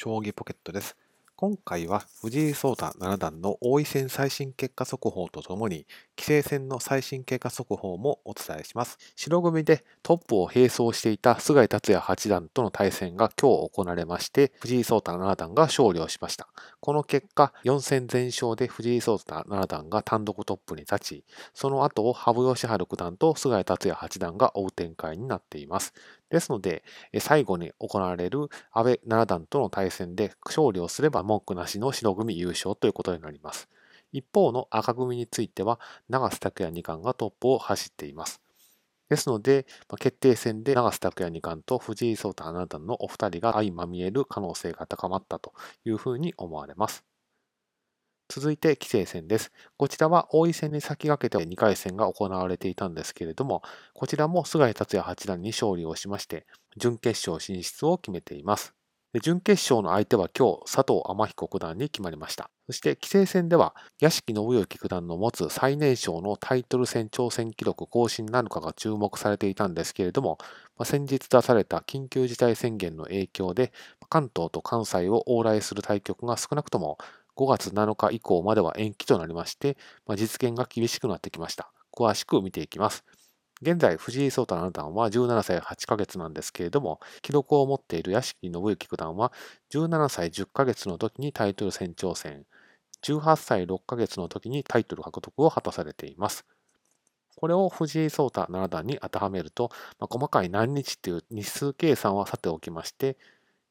将棋ポケットです。今回は藤井聡太七段の王位戦最新結果速報とともに、棋聖戦の最新結果速報もお伝えします。白組でトップを並走していた菅井達也八段との対戦が今日行われまして、藤井聡太七段が勝利をしました。この結果、4戦全勝で藤井聡太七段が単独トップに立ち、その後を羽生善治九段と菅井達也八段が追う展開になっています。ですので、最後に行われる安倍七段との対戦で勝利をすれば文句なしの白組優勝ということになります。一方の赤組については、長瀬拓也二冠がトップを走っています。ですので、決定戦で長瀬拓也二冠と藤井聡太七段のお二人が相まみえる可能性が高まったというふうに思われます。続いて棋聖戦です。こちらは王位戦に先駆けて2回戦が行われていたんですけれども、こちらも菅井達也八段に勝利をしまして、準決勝進出を決めています。準決勝の相手は今日、佐藤天彦九段に決まりました。そして棋聖戦では、屋敷信之九段の持つ最年少のタイトル戦挑戦記録更新なのかが注目されていたんですけれども、まあ、先日出された緊急事態宣言の影響で、関東と関西を往来する対局が少なくとも5月7日以降までは延期となりまして、まあ、実現が厳しくなってきました。詳しく見ていきます。現在、藤井聡太七段は17歳8ヶ月なんですけれども、記録を持っている屋敷信之九段は17歳10ヶ月の時にタイトル戦挑戦、18歳6ヶ月の時にタイトル獲得を果たされています。これを藤井聡太七段に当てはめると、まあ、細かい何日っていう日数計算はさておきまして、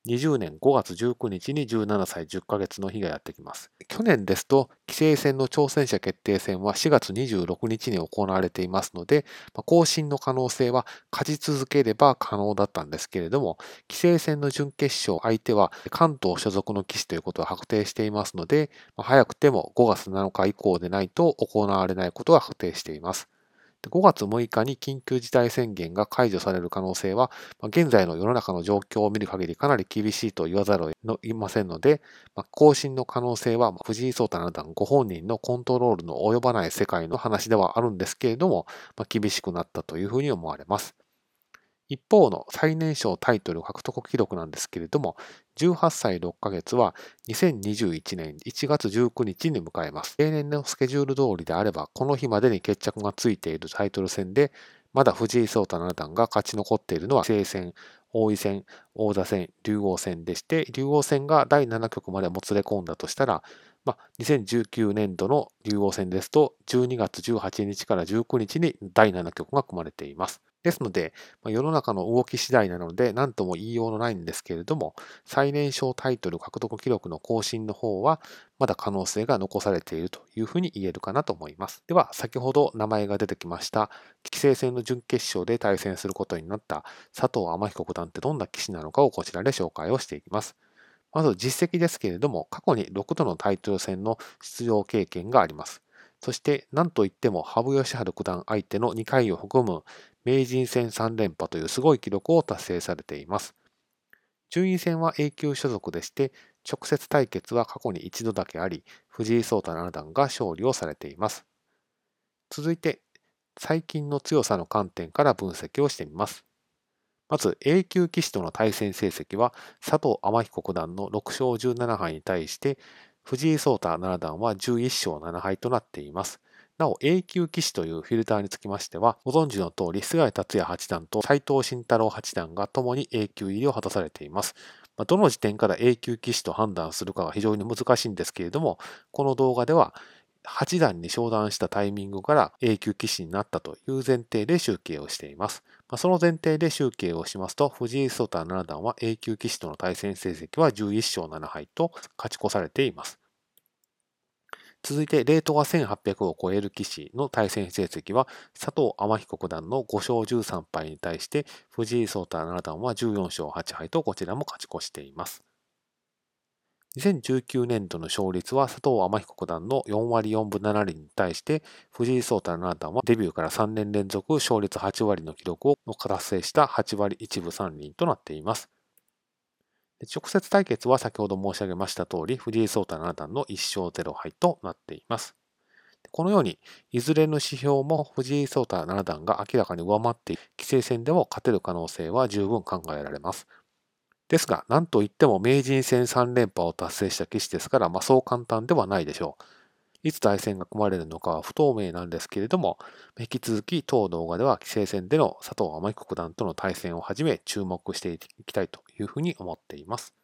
20年5月19日に17歳10ヶ月の日がやってきます。去年ですと、棋聖戦の挑戦者決定戦は4月26日に行われていますので、更新の可能性は勝ち続ければ可能だったんですけれども、棋聖戦の準決勝相手は関東所属の棋士ということは確定していますので、早くても5月7日以降でないと行われないことが確定しています。5月6日に緊急事態宣言が解除される可能性は、現在の世の中の状況を見る限りかなり厳しいと言わざるを得ませんので、更新の可能性は藤井聡太七段ご本人のコントロールの及ばない世界の話ではあるんですけれども、厳しくなったというふうに思われます。一方の最年少タイトル獲得記録なんですけれども、18歳6ヶ月は2021年1月19日に迎えます。例年のスケジュール通りであれば、この日までに決着がついているタイトル戦で、まだ藤井聡太七段が勝ち残っているのは、棋聖戦、王位戦、王座戦、竜王戦でして、竜王戦が第7局までもつれ込んだとしたら、まあ、2019年度の竜王戦ですと、12月18日から19日に第7局が組まれています。ですので、ま、世の中の動き次第なので何とも言いようのないんですけれども、最年少タイトル獲得記録の更新の方は、まだ可能性が残されているというふうに言えるかなと思います。では、先ほど名前が出てきました、棋聖戦の準決勝で対戦することになった佐藤天彦九段ってどんな棋士なのかをこちらで紹介をしていきます。まず実績ですけれども、過去に6度のタイトル戦の出場経験があります。そして、なんといっても羽生善治九段相手の2回を含む名人戦3連覇というすごい記録を達成されています。順位戦は A 級所属でして、直接対決は過去に一度だけあり、藤井聡太七段が勝利をされています。続いて、最近の強さの観点から分析をしてみます。まず A 級棋士との対戦成績は佐藤天彦九段の6勝17敗に対して藤井聡太七段は11勝7敗となっています。なお A 級棋士というフィルターにつきましては、ご存知の通り、菅井達也八段と斎藤慎太郎八段が共に A 級入りを果たされています。どの時点から A 級棋士と判断するかは非常に難しいんですけれども、この動画では八段に昇段したタイミングから A 級棋士になったという前提で集計をしています。その前提で集計をしますと、藤井聡太七段は A 級棋士との対戦成績は11勝7敗と勝ち越されています。続いて、レートが1800を超える棋士の対戦成績は、佐藤天彦九段の5勝13敗に対して、藤井聡太七段は14勝8敗とこちらも勝ち越しています。2019年度の勝率は佐藤天彦九段の4割4分7厘に対して、藤井聡太七段はデビューから3年連続勝率8割の記録を達成した8割1分3厘となっています。直接対決は先ほど申し上げました通り、藤井聡太七段の1勝0敗となっています。このように、いずれの指標も藤井聡太七段が明らかに上回って、棋聖戦でも勝てる可能性は十分考えられます。ですが、なんといっても名人戦3連覇を達成した棋士ですから、まあ、そう簡単ではないでしょう。いつ対戦が組まれるのかは不透明なんですけれども、引き続き当動画では棋聖戦での佐藤天彦九段との対戦をはじめ注目していきたいというふうに思っています。